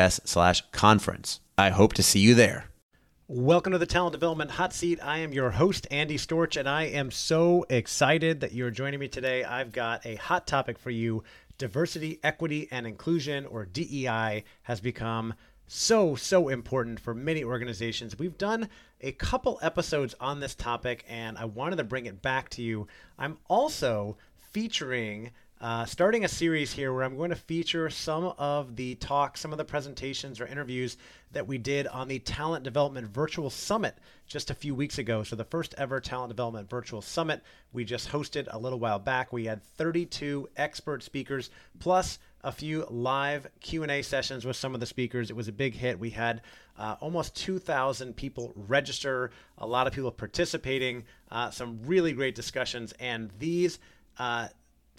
us slash conference. I hope to see you there. Welcome to the Talent Development Hot Seat. I am your host, Andy Storch, and I am so excited that you're joining me today. I've got a hot topic for you. Diversity, equity, and inclusion, or DEI, has become so, so important for many organizations. We've done a couple episodes on this topic, and I wanted to bring it back to you. I'm also featuring uh, starting a series here where I'm going to feature some of the talks, some of the presentations or interviews that we did on the Talent Development Virtual Summit just a few weeks ago. So the first ever Talent Development Virtual Summit we just hosted a little while back. We had 32 expert speakers plus a few live Q&A sessions with some of the speakers. It was a big hit. We had uh, almost 2,000 people register, a lot of people participating, uh, some really great discussions, and these uh,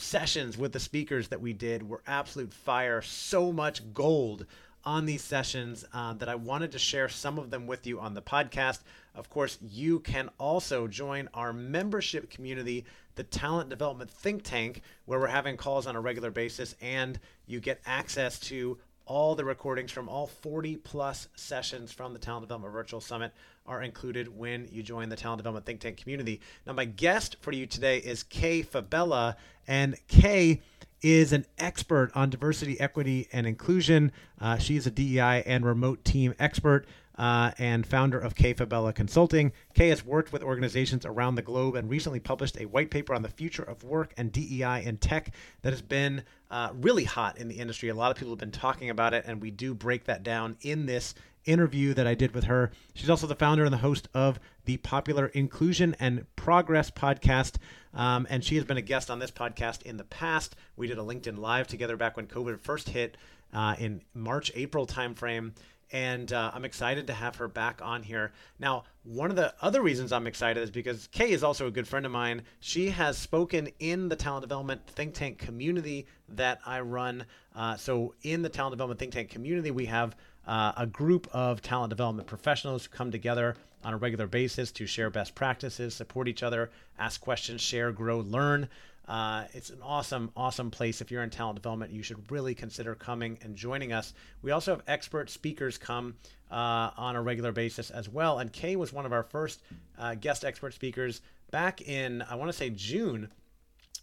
sessions with the speakers that we did were absolute fire. So much gold on these sessions uh, that I wanted to share some of them with you on the podcast. Of course, you can also join our membership community, the Talent Development Think Tank, where we're having calls on a regular basis and you get access to all the recordings from all 40 plus sessions from the Talent Development Virtual Summit are included when you join the Talent Development Think Tank community. Now, my guest for you today is Kay Fabella, and Kay is an expert on diversity, equity, and inclusion. Uh, she is a DEI and remote team expert uh, and founder of Kay Fabella Consulting. Kay has worked with organizations around the globe and recently published a white paper on the future of work and DEI in tech that has been uh, really hot in the industry. A lot of people have been talking about it, and we do break that down in this interview that I did with her. She's also the founder and the host of the popular Inclusion and Progress podcast. Um, and she has been a guest on this podcast in the past. We did a LinkedIn Live together back when COVID first hit uh, in March, April timeframe and uh, I'm excited to have her back on here. Now, one of the other reasons I'm excited is because Kay is also a good friend of mine. She has spoken in the talent development think tank community that I run. Uh, so, in the talent development think tank community, we have uh, a group of talent development professionals who come together on a regular basis to share best practices, support each other, ask questions, share, grow, learn. Uh, it's an awesome, awesome place. If you're in talent development, you should really consider coming and joining us. We also have expert speakers come uh, on a regular basis as well. And Kay was one of our first uh, guest expert speakers back in, I want to say, June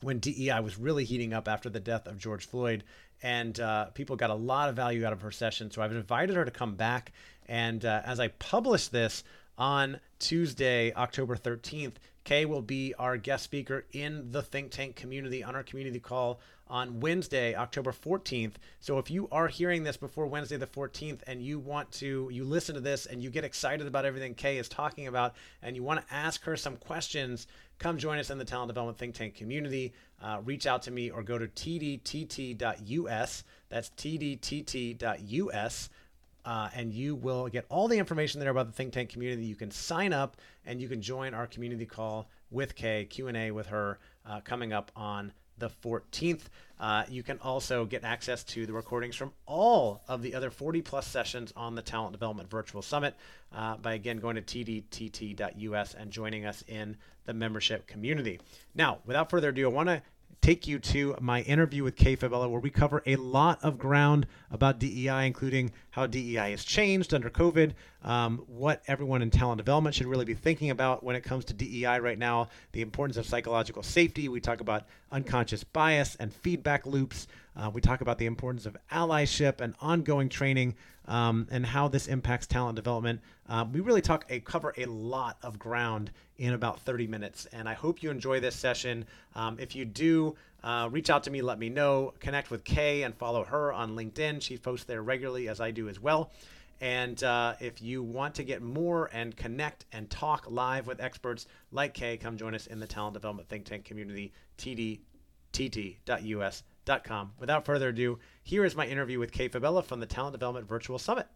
when DEI was really heating up after the death of George Floyd. And uh, people got a lot of value out of her session. So I've invited her to come back. And uh, as I publish this on Tuesday, October 13th, Kay will be our guest speaker in the think tank community on our community call on Wednesday, October 14th. So if you are hearing this before Wednesday the 14th and you want to, you listen to this and you get excited about everything Kay is talking about and you want to ask her some questions, come join us in the Talent Development Think Tank community. Uh, reach out to me or go to tdtt.us. That's tdtt.us uh, and you will get all the information there about the think tank community. You can sign up and you can join our community call with Kay, Q&A with her uh, coming up on the 14th. Uh, you can also get access to the recordings from all of the other 40 plus sessions on the Talent Development Virtual Summit uh, by again going to tdtt.us and joining us in the membership community. Now, without further ado, I want to take you to my interview with Kay Fabella, where we cover a lot of ground about DEI, including how DEI has changed under COVID, um, what everyone in talent development should really be thinking about when it comes to DEI right now, the importance of psychological safety. We talk about unconscious bias and feedback loops. Uh, we talk about the importance of allyship and ongoing training um, and how this impacts talent development. Uh, we really talk a cover a lot of ground in about 30 minutes, and I hope you enjoy this session. Um, if you do, uh, reach out to me, let me know. Connect with Kay and follow her on LinkedIn. She posts there regularly, as I do as well. And uh, if you want to get more and connect and talk live with experts like Kay, come join us in the Talent Development Think Tank community, Without further ado, here is my interview with Kay Fabella from the Talent Development Virtual Summit.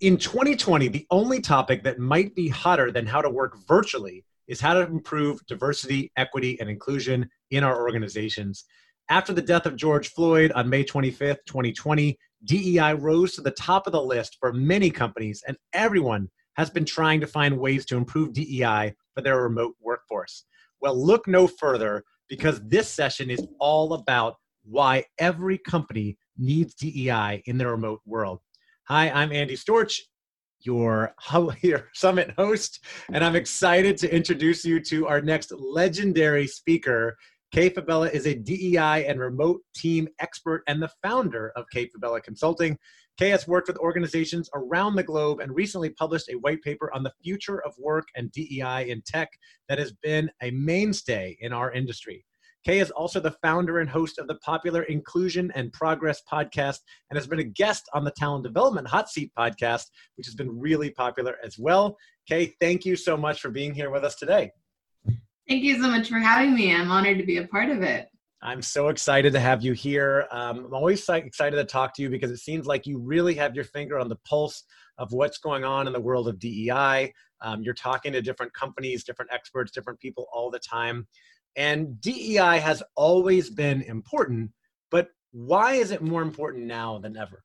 In 2020, the only topic that might be hotter than how to work virtually is how to improve diversity, equity, and inclusion in our organizations. After the death of George Floyd on May 25th, 2020, DEI rose to the top of the list for many companies, and everyone has been trying to find ways to improve DEI for their remote workforce. Well, look no further because this session is all about why every company needs DEI in their remote world. Hi, I'm Andy Storch, your, your summit host, and I'm excited to introduce you to our next legendary speaker. Kay Fabella is a DEI and remote team expert and the founder of Kay Fabella Consulting. Kay has worked with organizations around the globe and recently published a white paper on the future of work and DEI in tech that has been a mainstay in our industry. Kay is also the founder and host of the popular Inclusion and Progress podcast and has been a guest on the Talent Development Hot Seat podcast, which has been really popular as well. Kay, thank you so much for being here with us today. Thank you so much for having me. I'm honored to be a part of it. I'm so excited to have you here. Um, I'm always excited to talk to you because it seems like you really have your finger on the pulse of what's going on in the world of DEI. Um, you're talking to different companies, different experts, different people all the time. And DEI has always been important, but why is it more important now than ever?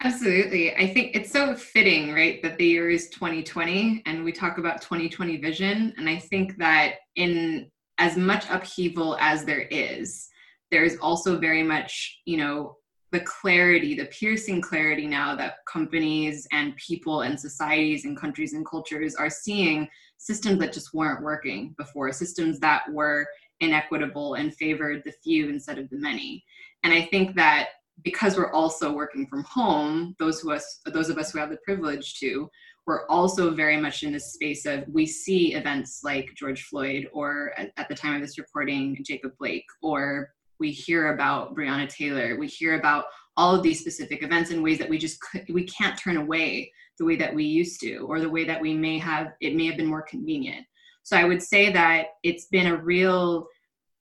Absolutely. I think it's so fitting, right, that the year is 2020 and we talk about 2020 vision. And I think that in as much upheaval as there is, there's also very much, you know, the clarity, the piercing clarity now that companies and people and societies and countries and cultures are seeing systems that just weren't working before, systems that were inequitable and favored the few instead of the many. And I think that because we're also working from home, those of us those of us who have the privilege to, we're also very much in this space of we see events like George Floyd or at, at the time of this recording, Jacob Blake, or we hear about Breonna Taylor, we hear about all of these specific events in ways that we just could, we can't turn away the way that we used to, or the way that we may have it may have been more convenient. So I would say that it's been a real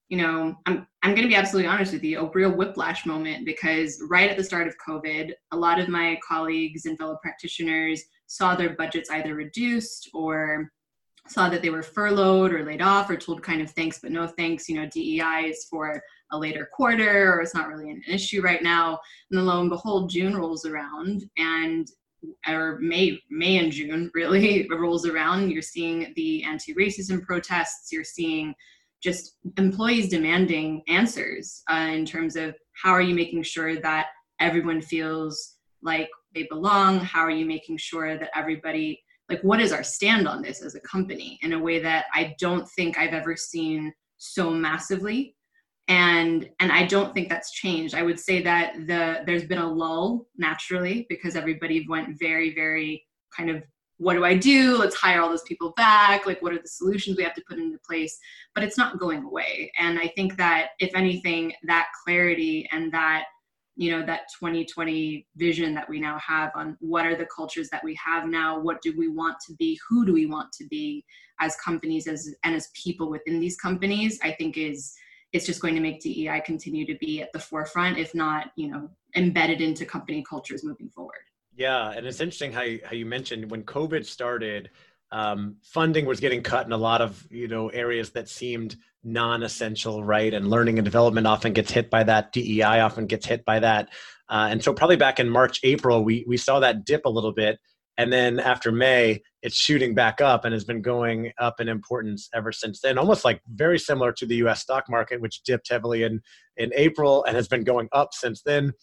you know, I'm I'm going to be absolutely honest with you, a real whiplash moment because right at the start of COVID, a lot of my colleagues and fellow practitioners saw their budgets either reduced or saw that they were furloughed or laid off or told kind of thanks but no thanks. You know, DEI is for a later quarter or it's not really an issue right now. And then lo and behold, June rolls around and or May, May and June really rolls around. You're seeing the anti-racism protests. You're seeing just employees demanding answers uh, in terms of how are you making sure that everyone feels like they belong? How are you making sure that everybody like what is our stand on this as a company in a way that i don't think i've ever seen so massively? And and i don't think that's changed. I would say that the there's been a lull naturally because everybody went very very kind of what do I do? Let's hire all those people back. Like, what are the solutions we have to put into place? But it's not going away. And I think that if anything, that clarity and that, you know, that 2020 vision that we now have on what are the cultures that we have now, what do we want to be, who do we want to be as companies as and as people within these companies, I think is it's just going to make DEI continue to be at the forefront, if not, you know, embedded into company cultures moving forward. Yeah, and it's interesting how you, how you mentioned when COVID started, um, funding was getting cut in a lot of you know areas that seemed non-essential, right? And learning and development often gets hit by that. DEI often gets hit by that, uh, and so probably back in March, April, we we saw that dip a little bit, and then after May, it's shooting back up and has been going up in importance ever since then. Almost like very similar to the U.S. stock market, which dipped heavily in in April and has been going up since then.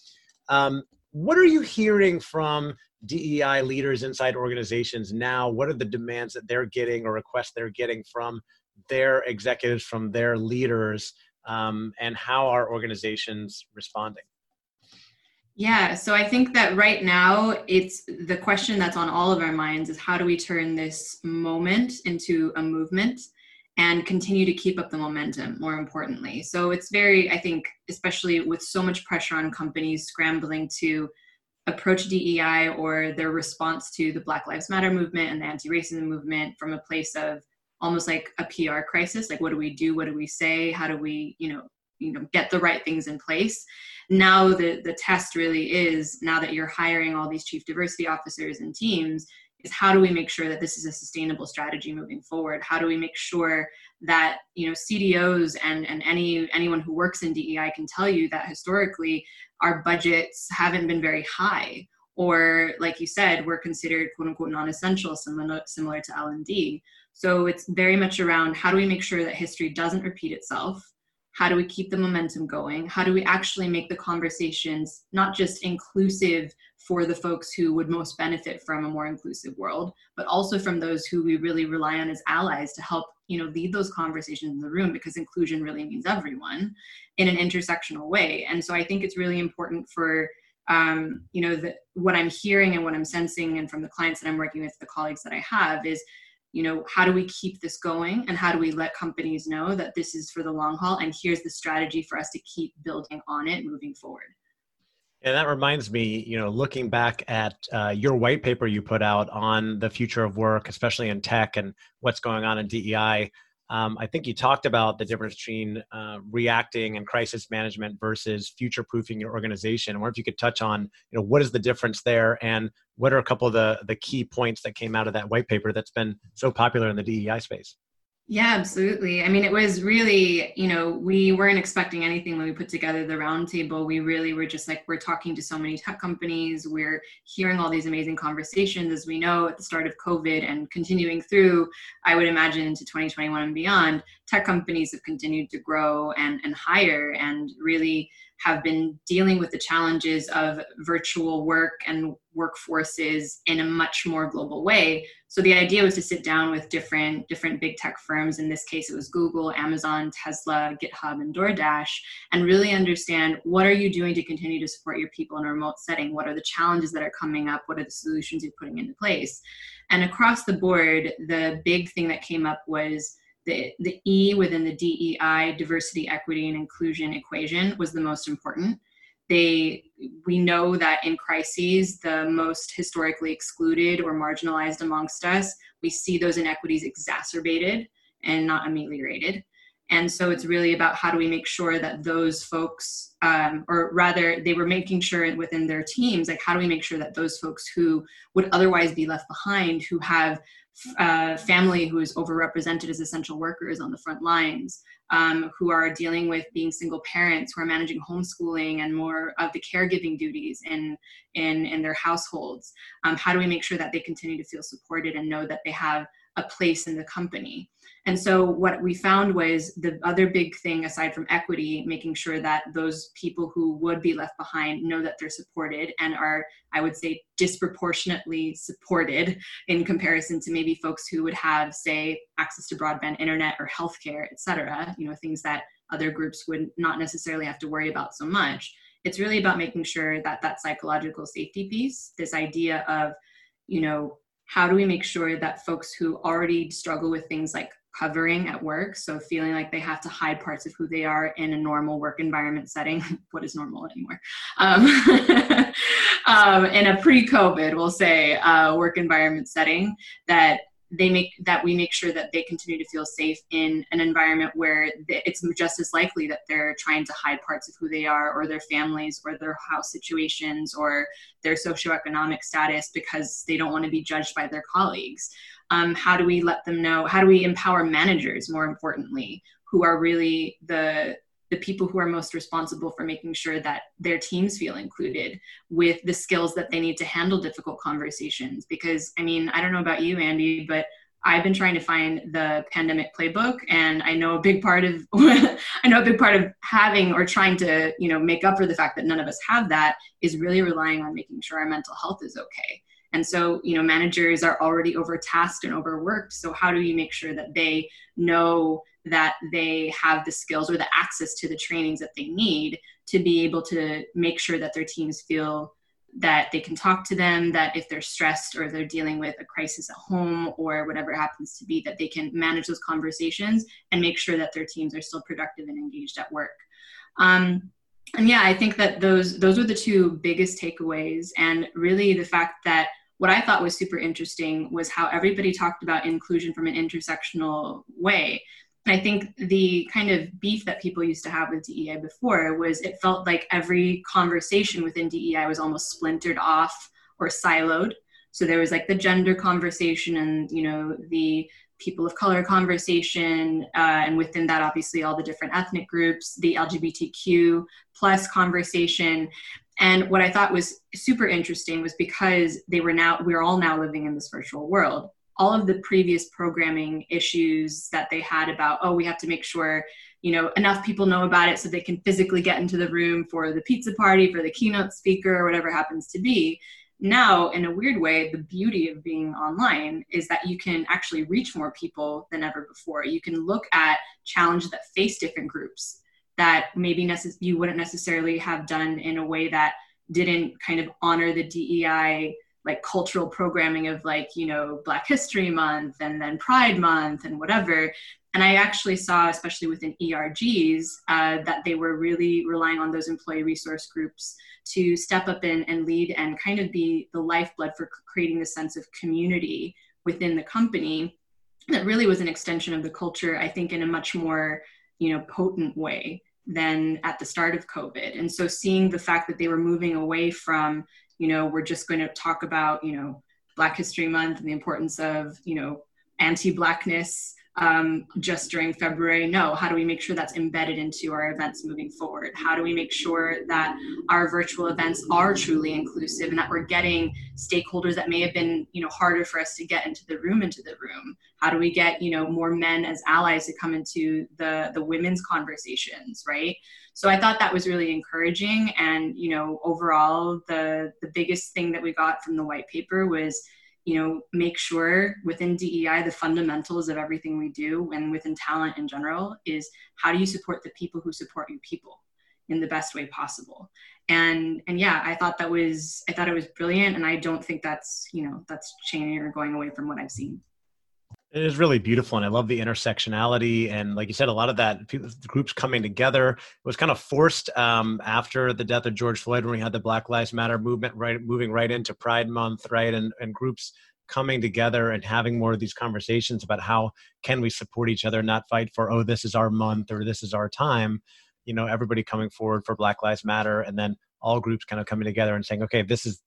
Um, what are you hearing from DEI leaders inside organizations now? What are the demands that they're getting or requests they're getting from their executives, from their leaders um, and how are organizations responding? Yeah, so I think that right now it's the question that's on all of our minds is how do we turn this moment into a movement and continue to keep up the momentum, more importantly. So it's very, I think, especially with so much pressure on companies scrambling to approach DEI or their response to the Black Lives Matter movement and the anti racism movement from a place of almost like a PR crisis. Like, what do we do? What do we say? How do we, you know, you know, get the right things in place? Now the the test really is now that you're hiring all these chief diversity officers and teams is how do we make sure that this is a sustainable strategy moving forward? How do we make sure that you know cdos and and any anyone who works in dei can tell you that historically our budgets haven't been very high? Or like you said we're considered quote unquote non-essential similar, similar to l&d so it's very much around how do we make sure that history doesn't repeat itself? How do we keep the momentum going? How do we actually make the conversations not just inclusive for the folks who would most benefit from a more inclusive world but also from those who we really rely on as allies to help you know lead those conversations in the room because inclusion really means everyone in an intersectional way. And so i think it's really important for um, you know the, what i'm hearing and what i'm sensing and from the clients that i'm working with the colleagues that i have is you know how do we keep this going and how do we let companies know that this is for the long haul and here's the strategy for us to keep building on it moving forward and that reminds me, you know, looking back at uh, your white paper you put out on the future of work, especially in tech and what's going on in DEI. Um, I think you talked about the difference between uh, reacting and crisis management versus future proofing your organization. I wonder if you could touch on, you know, what is the difference there, and what are a couple of the the key points that came out of that white paper that's been so popular in the DEI space. Yeah, absolutely. I mean, it was really, you know, we weren't expecting anything when we put together the roundtable. We really were just like, we're talking to so many tech companies. We're hearing all these amazing conversations, as we know, at the start of COVID and continuing through, I would imagine, into 2021 and beyond. Tech companies have continued to grow and, and hire and really have been dealing with the challenges of virtual work and workforces in a much more global way. So the idea was to sit down with different different big tech firms. In this case it was google amazon tesla github and doordash and really understand what are you doing to continue to support your people in a remote setting? What are the challenges that are coming up? What are the solutions you're putting into place? And across the board the big thing that came up was the, the E within the DEI, diversity, equity, and inclusion equation was the most important. They, we know that in crises, the most historically excluded or marginalized amongst us, we see those inequities exacerbated and not ameliorated. And so it's really about how do we make sure that those folks, um, or rather, they were making sure within their teams, like how do we make sure that those folks who would otherwise be left behind, who have uh, family who is overrepresented as essential workers on the front lines, um, who are dealing with being single parents, who are managing homeschooling and more of the caregiving duties in in, in their households. Um, how do we make sure that they continue to feel supported and know that they have a place in the company? And so what we found was the other big thing aside from equity, making sure that those people who would be left behind know that they're supported and are, I would say, disproportionately supported in comparison to maybe folks who would have, say, access to broadband internet or healthcare, et cetera, you know, things that other groups would not necessarily have to worry about so much. It's really about making sure that that psychological safety piece, this idea of, you know, how do we make sure that folks who already struggle with things like covering at work so feeling like they have to hide parts of who they are in a normal work environment setting what is normal anymore? Um, um, in a pre-covid we'll say uh, work environment setting that they make that we make sure that they continue to feel safe in an environment where it's just as likely that they're trying to hide parts of who they are or their families or their house situations or their socioeconomic status because they don't want to be judged by their colleagues. Um, how do we let them know how do we empower managers more importantly who are really the the people who are most responsible for making sure that their teams feel included with the skills that they need to handle difficult conversations because i mean i don't know about you andy but I've been trying to find the pandemic playbook and I know a big part of I know a big part of having or trying to, you know, make up for the fact that none of us have that is really relying on making sure our mental health is okay. And so, you know, managers are already overtasked and overworked. So how do you make sure that they know that they have the skills or the access to the trainings that they need to be able to make sure that their teams feel that they can talk to them that if they're stressed or they're dealing with a crisis at home or whatever it happens to be that they can manage those conversations and make sure that their teams are still productive and engaged at work. Um, and yeah i think that those those were the two biggest takeaways. And really the fact that what i thought was super interesting was how everybody talked about inclusion from an intersectional way I think the kind of beef that people used to have with DEI before was it felt like every conversation within DEI was almost splintered off or siloed. So there was like the gender conversation and, you know, the people of color conversation, uh, and within that, obviously, all the different ethnic groups, the LGBTQ plus conversation. And what I thought was super interesting was because they were now, we're all now living in this virtual world all of the previous programming issues that they had about oh we have to make sure you know enough people know about it so they can physically get into the room for the pizza party for the keynote speaker or whatever happens to be. Now in a weird way the beauty of being online is that you can actually reach more people than ever before. You can look at challenges that face different groups that maybe necess- you wouldn't necessarily have done in a way that didn't kind of honor the dei like cultural programming of like you know black history month and then pride month and whatever. And i actually saw especially within ergs uh, that they were really relying on those employee resource groups to step up in and lead and kind of be the lifeblood for creating the sense of community within the company that really was an extension of the culture i think in a much more you know potent way than at the start of covid. And so seeing the fact that they were moving away from you know we're just going to talk about you know black history month and the importance of you know anti-blackness um, just during February. No, how do we make sure that's embedded into our events moving forward? How do we make sure that our virtual events are truly inclusive and that we're getting stakeholders that may have been, you know, harder for us to get into the room into the room? How do we get, you know, more men as allies to come into the the women's conversations, right? So I thought that was really encouraging. And, you know, overall the the biggest thing that we got from the white paper was you know make sure within dei the fundamentals of everything we do and within talent in general is how do you support the people who support your people in the best way possible? And and yeah i thought that was i thought it was brilliant and i don't think that's you know that's changing or going away from what i've seen it is really beautiful, and I love the intersectionality. And like you said, a lot of that people, groups coming together was kind of forced um, after the death of George Floyd, when we had the Black Lives Matter movement, right, moving right into Pride Month, right, and and groups coming together and having more of these conversations about how can we support each other, not fight for oh this is our month or this is our time. You know, everybody coming forward for Black Lives Matter, and then all groups kind of coming together and saying, okay, this is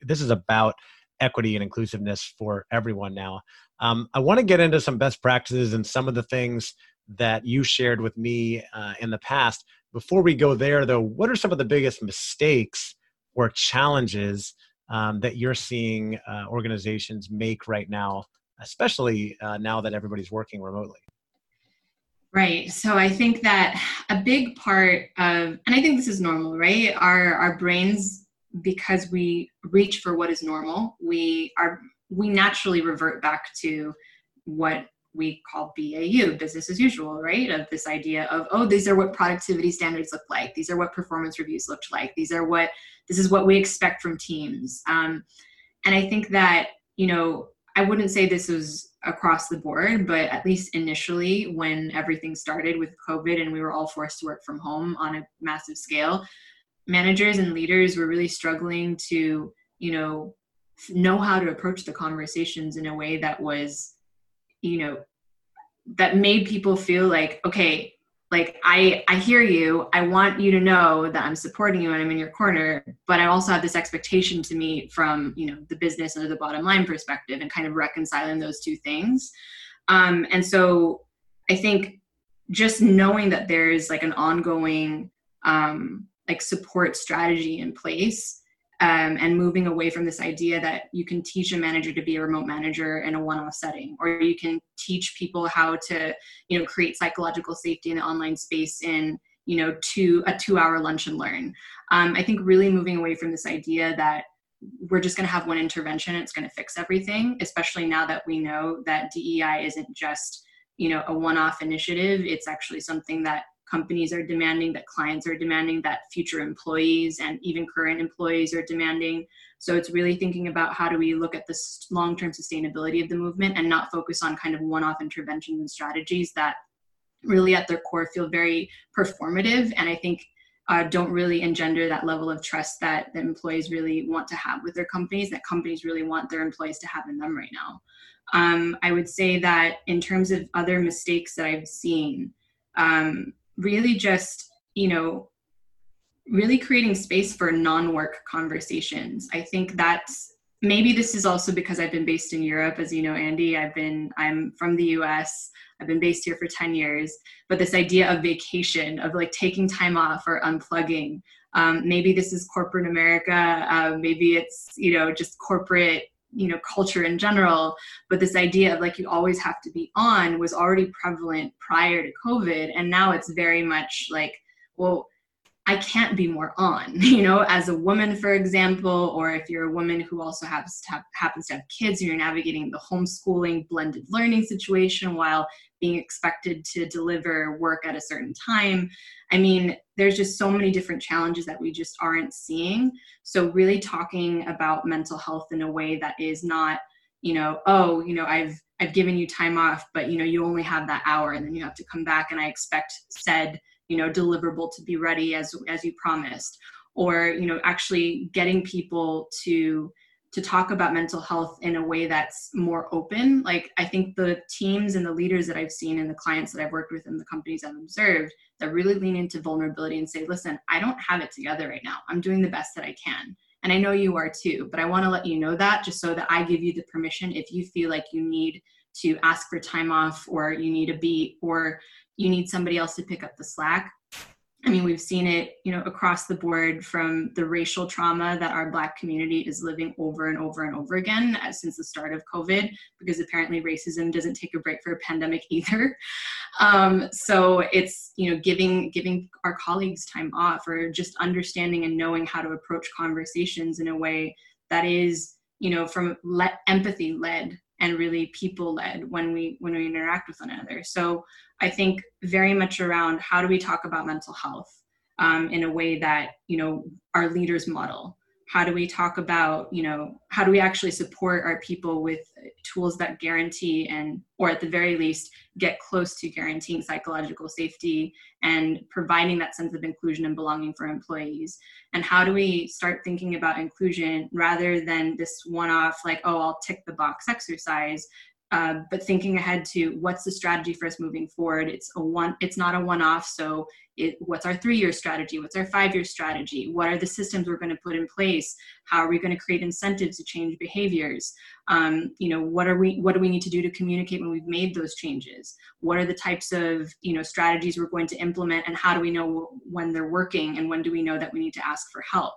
this is about equity and inclusiveness for everyone now. Um, I want to get into some best practices and some of the things that you shared with me uh, in the past. Before we go there, though, what are some of the biggest mistakes or challenges um, that you're seeing uh, organizations make right now, especially uh, now that everybody's working remotely? Right. So I think that a big part of, and I think this is normal, right? Our our brains, because we reach for what is normal, we are we naturally revert back to what we call BAU, business as usual, right? Of this idea of, oh, these are what productivity standards look like. These are what performance reviews look like. These are what, this is what we expect from teams. Um, and I think that, you know, I wouldn't say this was across the board, but at least initially when everything started with COVID and we were all forced to work from home on a massive scale, managers and leaders were really struggling to, you know, know how to approach the conversations in a way that was you know that made people feel like okay like i i hear you. I want you to know that i'm supporting you and i'm in your corner but i also have this expectation to meet from you know the business or the bottom line perspective and kind of reconciling those two things. Um, and so i think just knowing that there's like an ongoing um, like support strategy in place um, and moving away from this idea that you can teach a manager to be a remote manager in a one-off setting or you can teach people how to you know create psychological safety in the online space in you know two a two hour lunch and learn. Um, i think really moving away from this idea that we're just going to have one intervention and it's going to fix everything especially now that we know that dei isn't just you know a one-off initiative it's actually something that companies are demanding that clients are demanding that future employees and even current employees are demanding. So it's really thinking about how do we look at the long-term sustainability of the movement and not focus on kind of one-off interventions and strategies that really at their core feel very performative. And i think uh, don't really engender that level of trust that the employees really want to have with their companies that companies really want their employees to have in them right now. Um, i would say that in terms of other mistakes that i've seen um, really just you know really creating space for non-work conversations. I think that's maybe this is also because i've been based in europe as you know andy. I've been i'm from the us i've been based here for 10 years. But this idea of vacation of like taking time off or unplugging um, maybe this is corporate america uh, maybe it's you know just corporate you know culture in general but this idea of like you always have to be on was already prevalent prior to covid. And now it's very much like well I can't be more on, you know, as a woman, for example, or if you're a woman who also happens to have, happens to have kids and you're navigating the homeschooling blended learning situation while being expected to deliver work at a certain time. I mean, there's just so many different challenges that we just aren't seeing. So really talking about mental health in a way that is not, you know, oh, you know, I've I've given you time off, but you know, you only have that hour and then you have to come back and I expect said you know deliverable to be ready as as you promised. Or you know actually getting people to to talk about mental health in a way that's more open. Like i think the teams and the leaders that i've seen and the clients that i've worked with and the companies i've observed that really lean into vulnerability and say listen i don't have it together right now. I'm doing the best that i can. And i know you are too but i want to let you know that just so that i give you the permission if you feel like you need to ask for time off or you need a beat or you need somebody else to pick up the slack I mean, we've seen it, you know, across the board from the racial trauma that our Black community is living over and over and over again uh, since the start of COVID, because apparently racism doesn't take a break for a pandemic either. Um, so it's, you know, giving giving our colleagues time off, or just understanding and knowing how to approach conversations in a way that is, you know, from le- empathy led and really people led when we when we interact with one another so i think very much around how do we talk about mental health um, in a way that you know our leaders model? How do we talk about you know how do we actually support our people with tools that guarantee and or at the very least get close to guaranteeing psychological safety and providing that sense of inclusion and belonging for employees? And how do we start thinking about inclusion rather than this one off like oh i'll tick the box exercise uh, but thinking ahead to what's the strategy for us moving forward it's a one it's not a one-off. So it, what's our three-year strategy? What's our five-year strategy? What are the systems we're going to put in place? How are we going to create incentives to change behaviors? Um, you know what are we what do we need to do to communicate when we've made those changes? What are the types of you know strategies we're going to implement and how do we know when they're working and when do we know that we need to ask for help?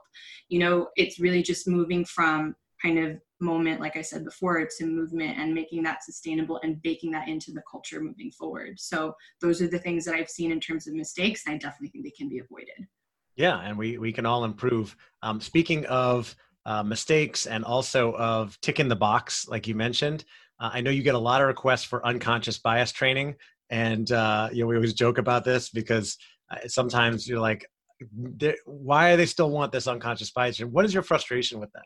You know it's really just moving from kind of moment, like I said before, to movement and making that sustainable and baking that into the culture moving forward. So those are the things that I've seen in terms of mistakes, and I definitely think they can be avoided. Yeah, and we we can all improve. Um, speaking of uh, mistakes and also of ticking the box, like you mentioned, uh, I know you get a lot of requests for unconscious bias training, and uh, you know we always joke about this because uh, sometimes you're like, why do they still want this unconscious bias? What is your frustration with that?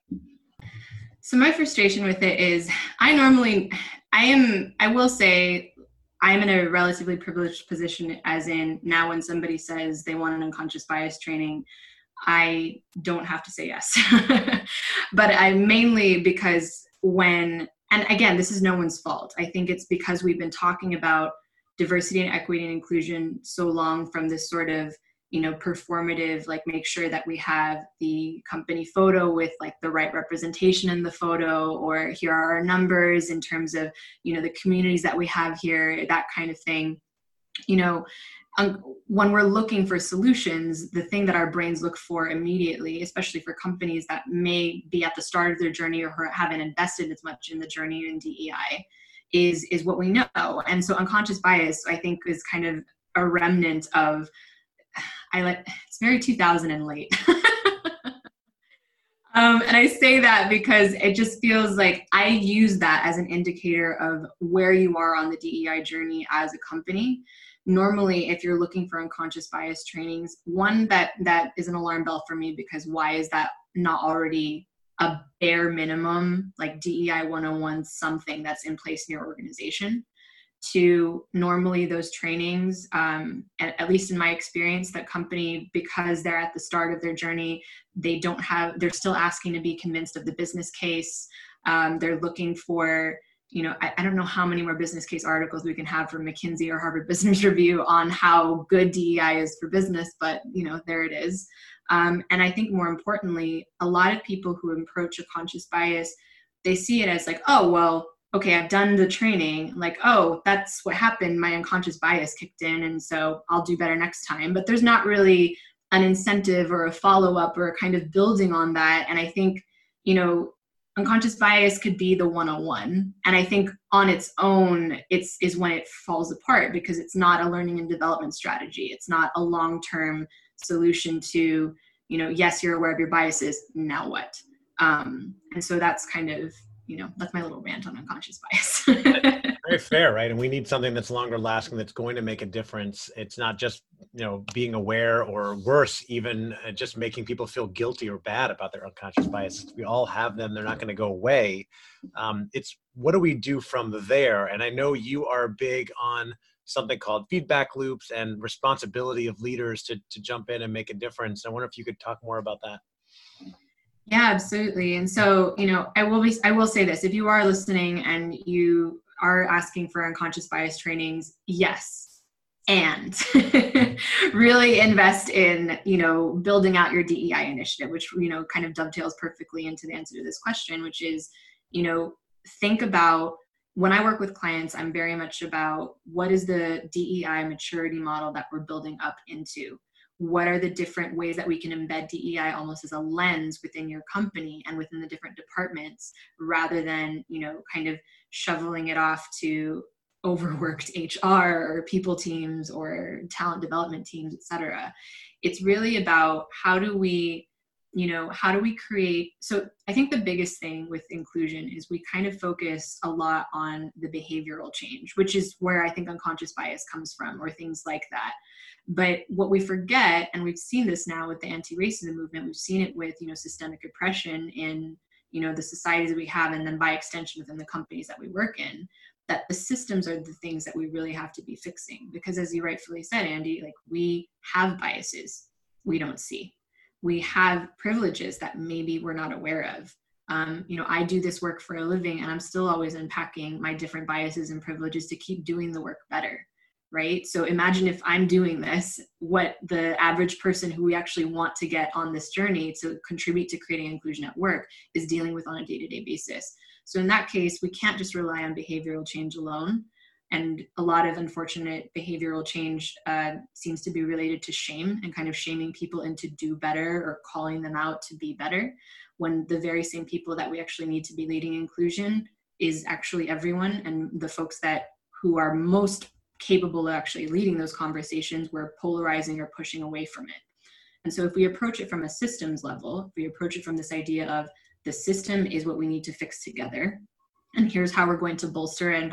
So my frustration with it is I normally I am I will say I'm in a relatively privileged position as in now when somebody says they want an unconscious bias training, I don't have to say yes. but I mainly because when and again, this is no one's fault. I think it's because we've been talking about diversity and equity and inclusion so long from this sort of you know performative like make sure that we have the company photo with like the right representation in the photo or here are our numbers in terms of you know the communities that we have here that kind of thing. You know um, when we're looking for solutions the thing that our brains look for immediately especially for companies that may be at the start of their journey or haven't invested as much in the journey in dei is is what we know. And so unconscious bias i think is kind of a remnant of I like it's very 2000 and late. Um, and I say that because it just feels like I use that as an indicator of where you are on the DEI journey as a company. Normally, if you're looking for unconscious bias trainings, one that that is an alarm bell for me because why is that not already a bare minimum like DEI 101 something that's in place in your organization? To normally those trainings um, at, at, least in my experience that company because they're at the start of their journey they don't have they're still asking to be convinced of the business case. Um, they're looking for you know I, I, don't know how many more business case articles we can have from mckinsey or harvard business review on how good dei is for business but you know there it is. Um, and i think more importantly a lot of people who approach a conscious bias they see it as like oh well okay, I've done the training, like, oh, that's what happened. My unconscious bias kicked in, and so I'll do better next time. But there's not really an incentive or a follow up or a kind of building on that. And I think, you know, unconscious bias could be the 101 and i think on its own it's is when it falls apart because it's not a learning and development strategy it's not a long term solution to you know yes you're aware of your biases now what um, and so that's kind of you know that's my little rant on unconscious bias. Very fair right? And we need something that's longer lasting that's going to make a difference. It's not just you know being aware or worse even uh, just making people feel guilty or bad about their unconscious biases we all have them they're not going to go away. Um, it's what do we do from there? And i know you are big on something called feedback loops and responsibility of leaders to, to jump in and make a difference. I wonder if you could talk more about that yeah, absolutely. And so, you know, I will be I will say this, if you are listening and you are asking for unconscious bias trainings, yes. And really invest in, you know, building out your DEI initiative, which, you know, kind of dovetails perfectly into the answer to this question, which is, you know, think about when I work with clients, I'm very much about what is the DEI maturity model that we're building up into what are the different ways that we can embed DEI almost as a lens within your company and within the different departments rather than, you know, kind of shoveling it off to overworked HR or people teams or talent development teams, et cetera. It's really about how do we, you know, how do we create? So I think the biggest thing with inclusion is we kind of focus a lot on the behavioral change, which is where I think unconscious bias comes from or things like that. But what we forget, and we've seen this now with the anti-racism movement, we've seen it with you know systemic oppression in you know the societies that we have, and then by extension within the companies that we work in, that the systems are the things that we really have to be fixing. Because as you rightfully said, Andy, like we have biases we don't see. We have privileges that maybe we're not aware of. Um, you know, I do this work for a living, and I'm still always unpacking my different biases and privileges to keep doing the work better right? So imagine if I'm doing this, what the average person who we actually want to get on this journey to contribute to creating inclusion at work is dealing with on a day to day basis. So in that case, we can't just rely on behavioral change alone. And a lot of unfortunate behavioral change uh, seems to be related to shame and kind of shaming people into do better or calling them out to be better, when the very same people that we actually need to be leading inclusion is actually everyone and the folks that who are most capable of actually leading those conversations, we're polarizing or pushing away from it. And so if we approach it from a systems level, we approach it from this idea of the system is what we need to fix together, and here's how we're going to bolster and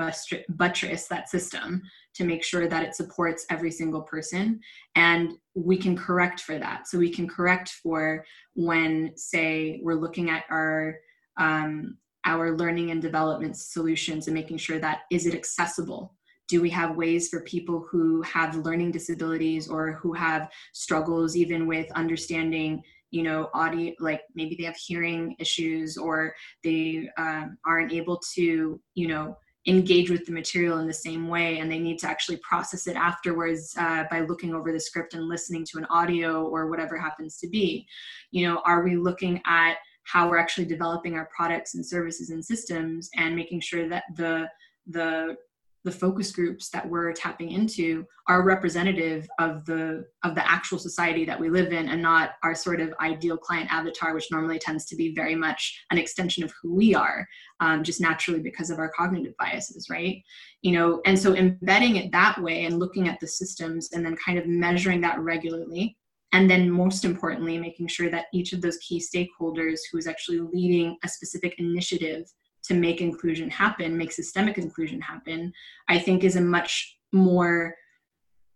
buttress that system to make sure that it supports every single person and we can correct for that so we can correct for when say we're looking at our um, our learning and development solutions and making sure that is it accessible do we have ways for people who have learning disabilities or who have struggles even with understanding you know audio like maybe they have hearing issues or they um, aren't able to you know engage with the material in the same way and they need to actually process it afterwards uh, by looking over the script and listening to an audio or whatever happens to be. You know are we looking at how we're actually developing our products and services and systems and making sure that the the the focus groups that we're tapping into are representative of the of the actual society that we live in and not our sort of ideal client avatar which normally tends to be very much an extension of who we are um, just naturally because of our cognitive biases right? You know and so embedding it that way and looking at the systems and then kind of measuring that regularly and then most importantly making sure that each of those key stakeholders who is actually leading a specific initiative to make inclusion happen make systemic inclusion happen i think is a much more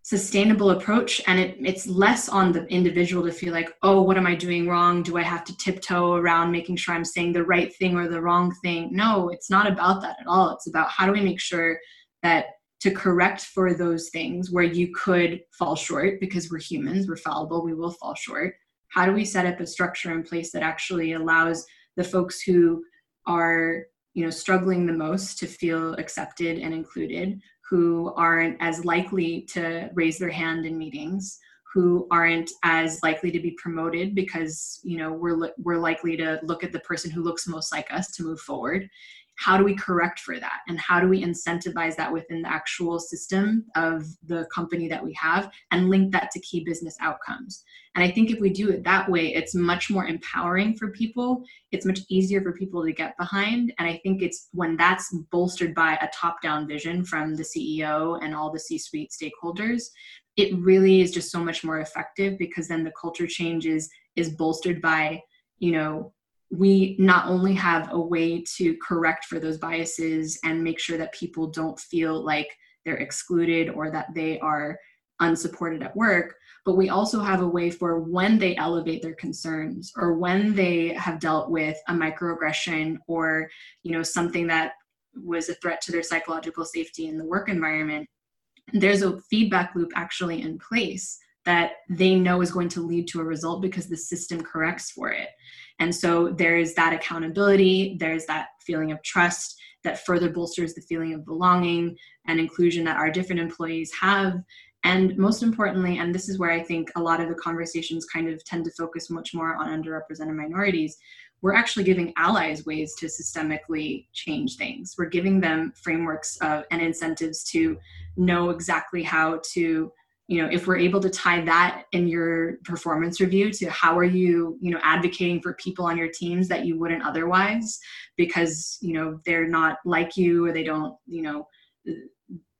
sustainable approach. And it, it's less on the individual to feel like oh what am i doing wrong? Do i have to tiptoe around making sure i'm saying the right thing or the wrong thing? No it's not about that at all. It's about how do we make sure that to correct for those things where you could fall short because we're humans we're fallible we will fall short. How do we set up a structure in place that actually allows the folks who are you know struggling the most to feel accepted and included who aren't as likely to raise their hand in meetings who aren't as likely to be promoted because you know we're we're likely to look at the person who looks most like us to move forward how do we correct for that? And how do we incentivize that within the actual system of the company that we have and link that to key business outcomes? And i think if we do it that way it's much more empowering for people. It's much easier for people to get behind. And i think it's when that's bolstered by a top down vision from the ceo and all the c suite stakeholders it really is just so much more effective because then the culture change is is bolstered by you know we not only have a way to correct for those biases and make sure that people don't feel like they're excluded or that they are unsupported at work but we also have a way for when they elevate their concerns or when they have dealt with a microaggression or you know something that was a threat to their psychological safety in the work environment there's a feedback loop actually in place that they know is going to lead to a result because the system corrects for it. And so there's that accountability, there's that feeling of trust that further bolsters the feeling of belonging and inclusion that our different employees have. And most importantly, and this is where I think a lot of the conversations kind of tend to focus much more on underrepresented minorities, we're actually giving allies ways to systemically change things. We're giving them frameworks of, and incentives to know exactly how to you know if we're able to tie that in your performance review to how are you you know advocating for people on your teams that you wouldn't otherwise because you know they're not like you or they don't you know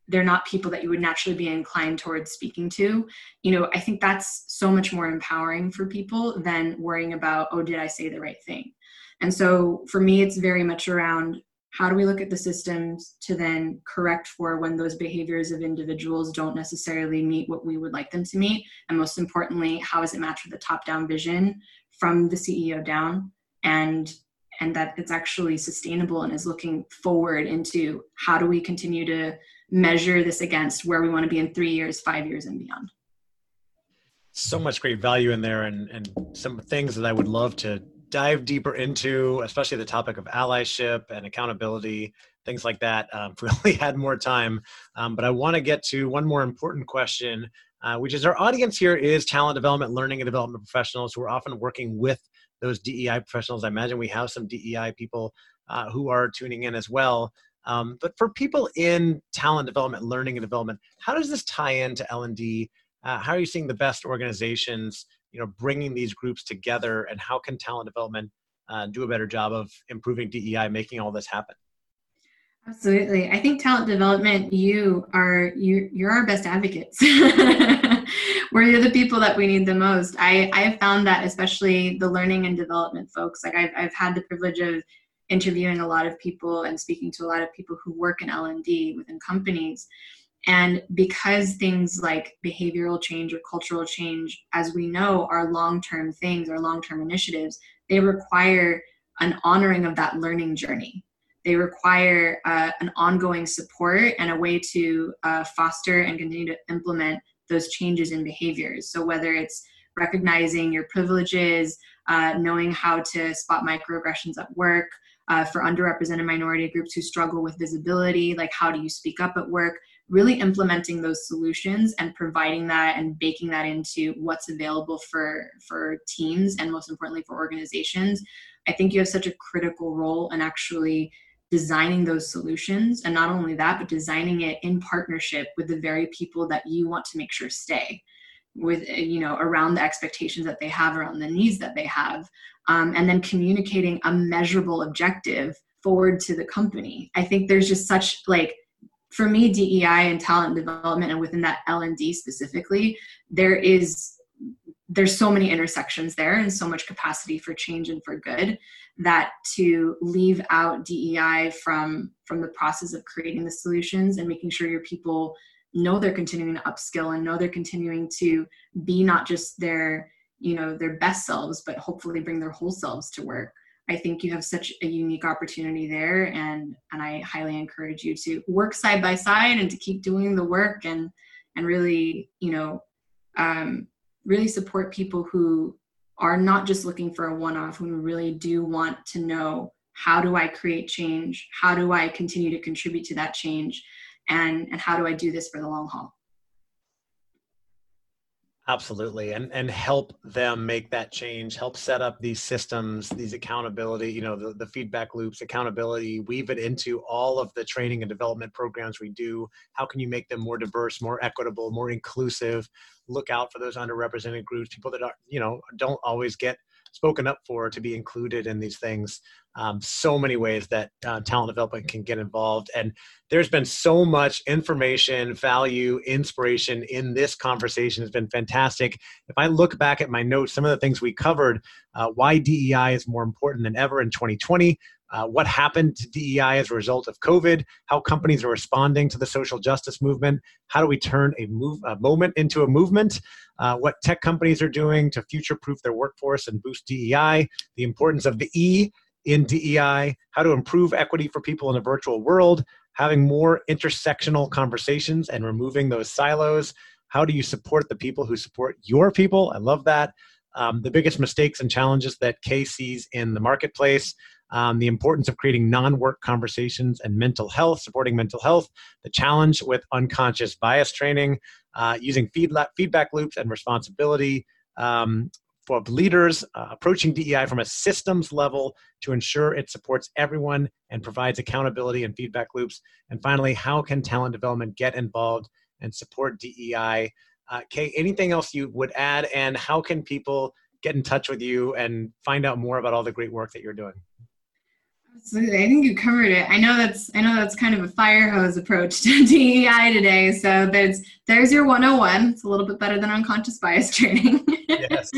they're not people that you would naturally be inclined towards speaking to. You know i think that's so much more empowering for people than worrying about oh did i say the right thing? And so for me it's very much around how do we look at the systems to then correct for when those behaviors of individuals don't necessarily meet what we would like them to meet? And most importantly how does it match with the top down vision from the ceo down? And and that it's actually sustainable and is looking forward into how do we continue to measure this against where we want to be in three years five years and beyond? So much great value in there and and some things that i would love to dive deeper into, especially the topic of allyship and accountability, things like that. Um, if we only had more time, um, but I want to get to one more important question, uh, which is our audience here is talent development, learning and development professionals who are often working with those DEI professionals. I imagine we have some DEI people uh, who are tuning in as well. Um, but for people in talent development, learning and development, how does this tie into L and D? Uh, how are you seeing the best organizations you know bringing these groups together and how can talent development uh, do a better job of improving DEI, making all this happen? Absolutely. I think talent development, you are you you're our best advocates. We're the people that we need the most. I I've found that especially the learning and development folks. Like I've I've had the privilege of interviewing a lot of people and speaking to a lot of people who work in L and D within companies. And because things like behavioral change or cultural change, as we know, are long term things, are long term initiatives, they require an honoring of that learning journey. They require uh, an ongoing support and a way to uh, foster and continue to implement those changes in behaviors. So, whether it's recognizing your privileges, uh, knowing how to spot microaggressions at work, uh, for underrepresented minority groups who struggle with visibility, like how do you speak up at work, really implementing those solutions and providing that and baking that into what's available for for teams and most importantly for organizations i think you have such a critical role in actually designing those solutions. And not only that but designing it in partnership with the very people that you want to make sure stay with you know around the expectations that they have around the needs that they have um, and then communicating a measurable objective forward to the company. I think there's just such like for me dei and talent development and within that l&d specifically there is there's so many intersections there and so much capacity for change and for good that to leave out DEI from from the process of creating the solutions and making sure your people know they're continuing to upskill and know they're continuing to be not just their you know their best selves but hopefully bring their whole selves to work i think you have such a unique opportunity there and and i highly encourage you to work side by side and to keep doing the work and and really you know um, really support people who are not just looking for a one-off who really do want to know how do i create change? How do i continue to contribute to that change? And and how do i do this for the long haul absolutely and and help them make that change help set up these systems these accountability you know the, the feedback loops accountability weave it into all of the training and development programs we do. How can you make them more diverse more equitable more inclusive? Look out for those underrepresented groups people that are you know don't always get spoken up for to be included in these things. Um, so many ways that uh, talent development can get involved. And there's been so much information, value, inspiration in this conversation. has been fantastic. If I look back at my notes, some of the things we covered, uh, why DEI is more important than ever in 2020, uh, what happened to DEI as a result of COVID, how companies are responding to the social justice movement, how do we turn a, move, a moment into a movement, uh, what tech companies are doing to future proof their workforce and boost DEI, the importance of the E in DEI, how to improve equity for people in a virtual world, having more intersectional conversations and removing those silos. How do you support the people who support your people? I love that. Um, the biggest mistakes and challenges that Kay sees in the marketplace um, the importance of creating non work conversations and mental health, supporting mental health, the challenge with unconscious bias training, uh, using feedback, feedback loops and responsibility. Um, for leaders uh, approaching DEI from a systems level to ensure it supports everyone and provides accountability and feedback loops. And finally, how can talent development get involved and support DEI? Uh, Kay, anything else you would add? And how can people get in touch with you and find out more about all the great work that you're doing? Absolutely. I think you covered it. I know that's I know that's kind of a fire hose approach to DEI today. So there's there's your 101. It's a little bit better than unconscious bias training. Yes.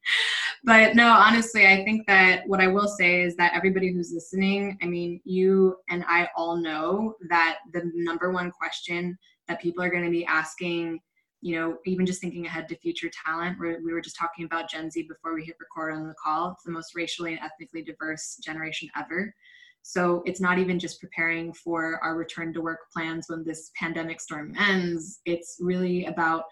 but no, honestly, I think that what I will say is that everybody who's listening, I mean, you and I all know that the number one question that people are going to be asking you know, even just thinking ahead to future talent, we we were just talking about Gen Z before we hit record on the call. It's the most racially and ethnically diverse generation ever. So it's not even just preparing for our return to work plans when this pandemic storm ends. It's really about,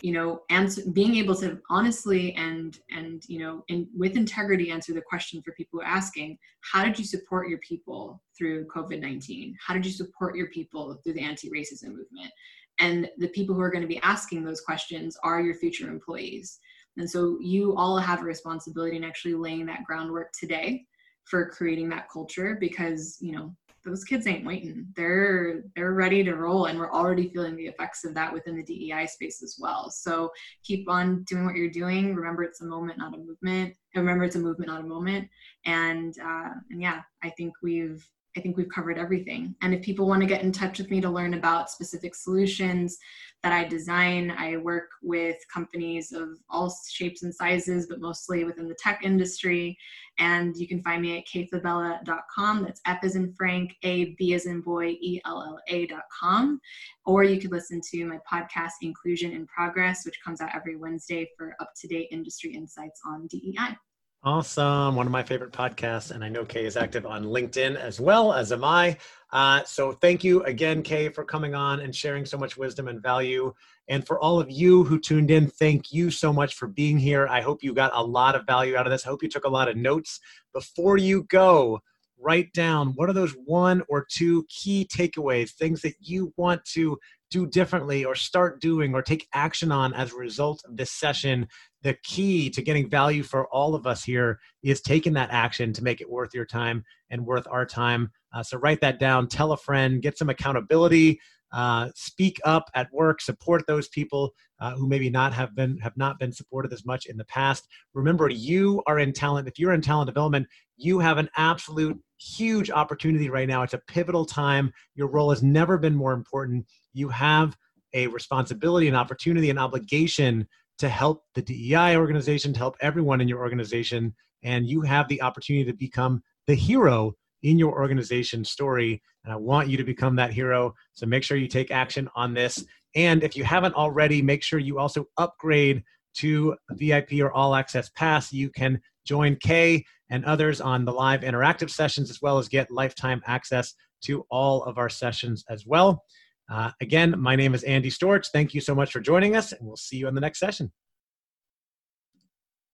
you know, answer, being able to honestly and and you know, in, with integrity answer the question for people asking, how did you support your people through COVID-19? How did you support your people through the anti-racism movement? And the people who are going to be asking those questions are your future employees. And so you all have a responsibility in actually laying that groundwork today for creating that culture because you know those kids ain't waiting. They're they're ready to roll and we're already feeling the effects of that within the dei space as well. So keep on doing what you're doing. Remember it's a moment not a movement. Remember it's a movement not a moment. And uh, and yeah i think we've I think we've covered everything. And if people want to get in touch with me to learn about specific solutions that I design, I work with companies of all shapes and sizes, but mostly within the tech industry. And you can find me at kfabella.com. That's F as in Frank, A, B as in boy, E, L, L, A.com. Or you could listen to my podcast, Inclusion in Progress, which comes out every Wednesday for up to date industry insights on DEI. Awesome. One of my favorite podcasts. And I know Kay is active on LinkedIn as well, as am I. Uh, so thank you again, Kay, for coming on and sharing so much wisdom and value. And for all of you who tuned in, thank you so much for being here. I hope you got a lot of value out of this. I hope you took a lot of notes. Before you go, write down what are those one or two key takeaways, things that you want to do differently or start doing or take action on as a result of this session the key to getting value for all of us here is taking that action to make it worth your time and worth our time. Uh, so write that down, tell a friend, get some accountability, uh, speak up at work, support those people uh, who maybe not have been have not been supported as much in the past. Remember, you are in talent. If you're in talent development, you have an absolute huge opportunity right now. It's a pivotal time. Your role has never been more important. You have a responsibility, an opportunity, an obligation to help the DEI organization, to help everyone in your organization. And you have the opportunity to become the hero in your organization story. And I want you to become that hero. So make sure you take action on this. And if you haven't already, make sure you also upgrade to VIP or all access pass. You can join Kay and others on the live interactive sessions, as well as get lifetime access to all of our sessions as well. Uh, again, my name is Andy Storch. Thank you so much for joining us, and we'll see you in the next session.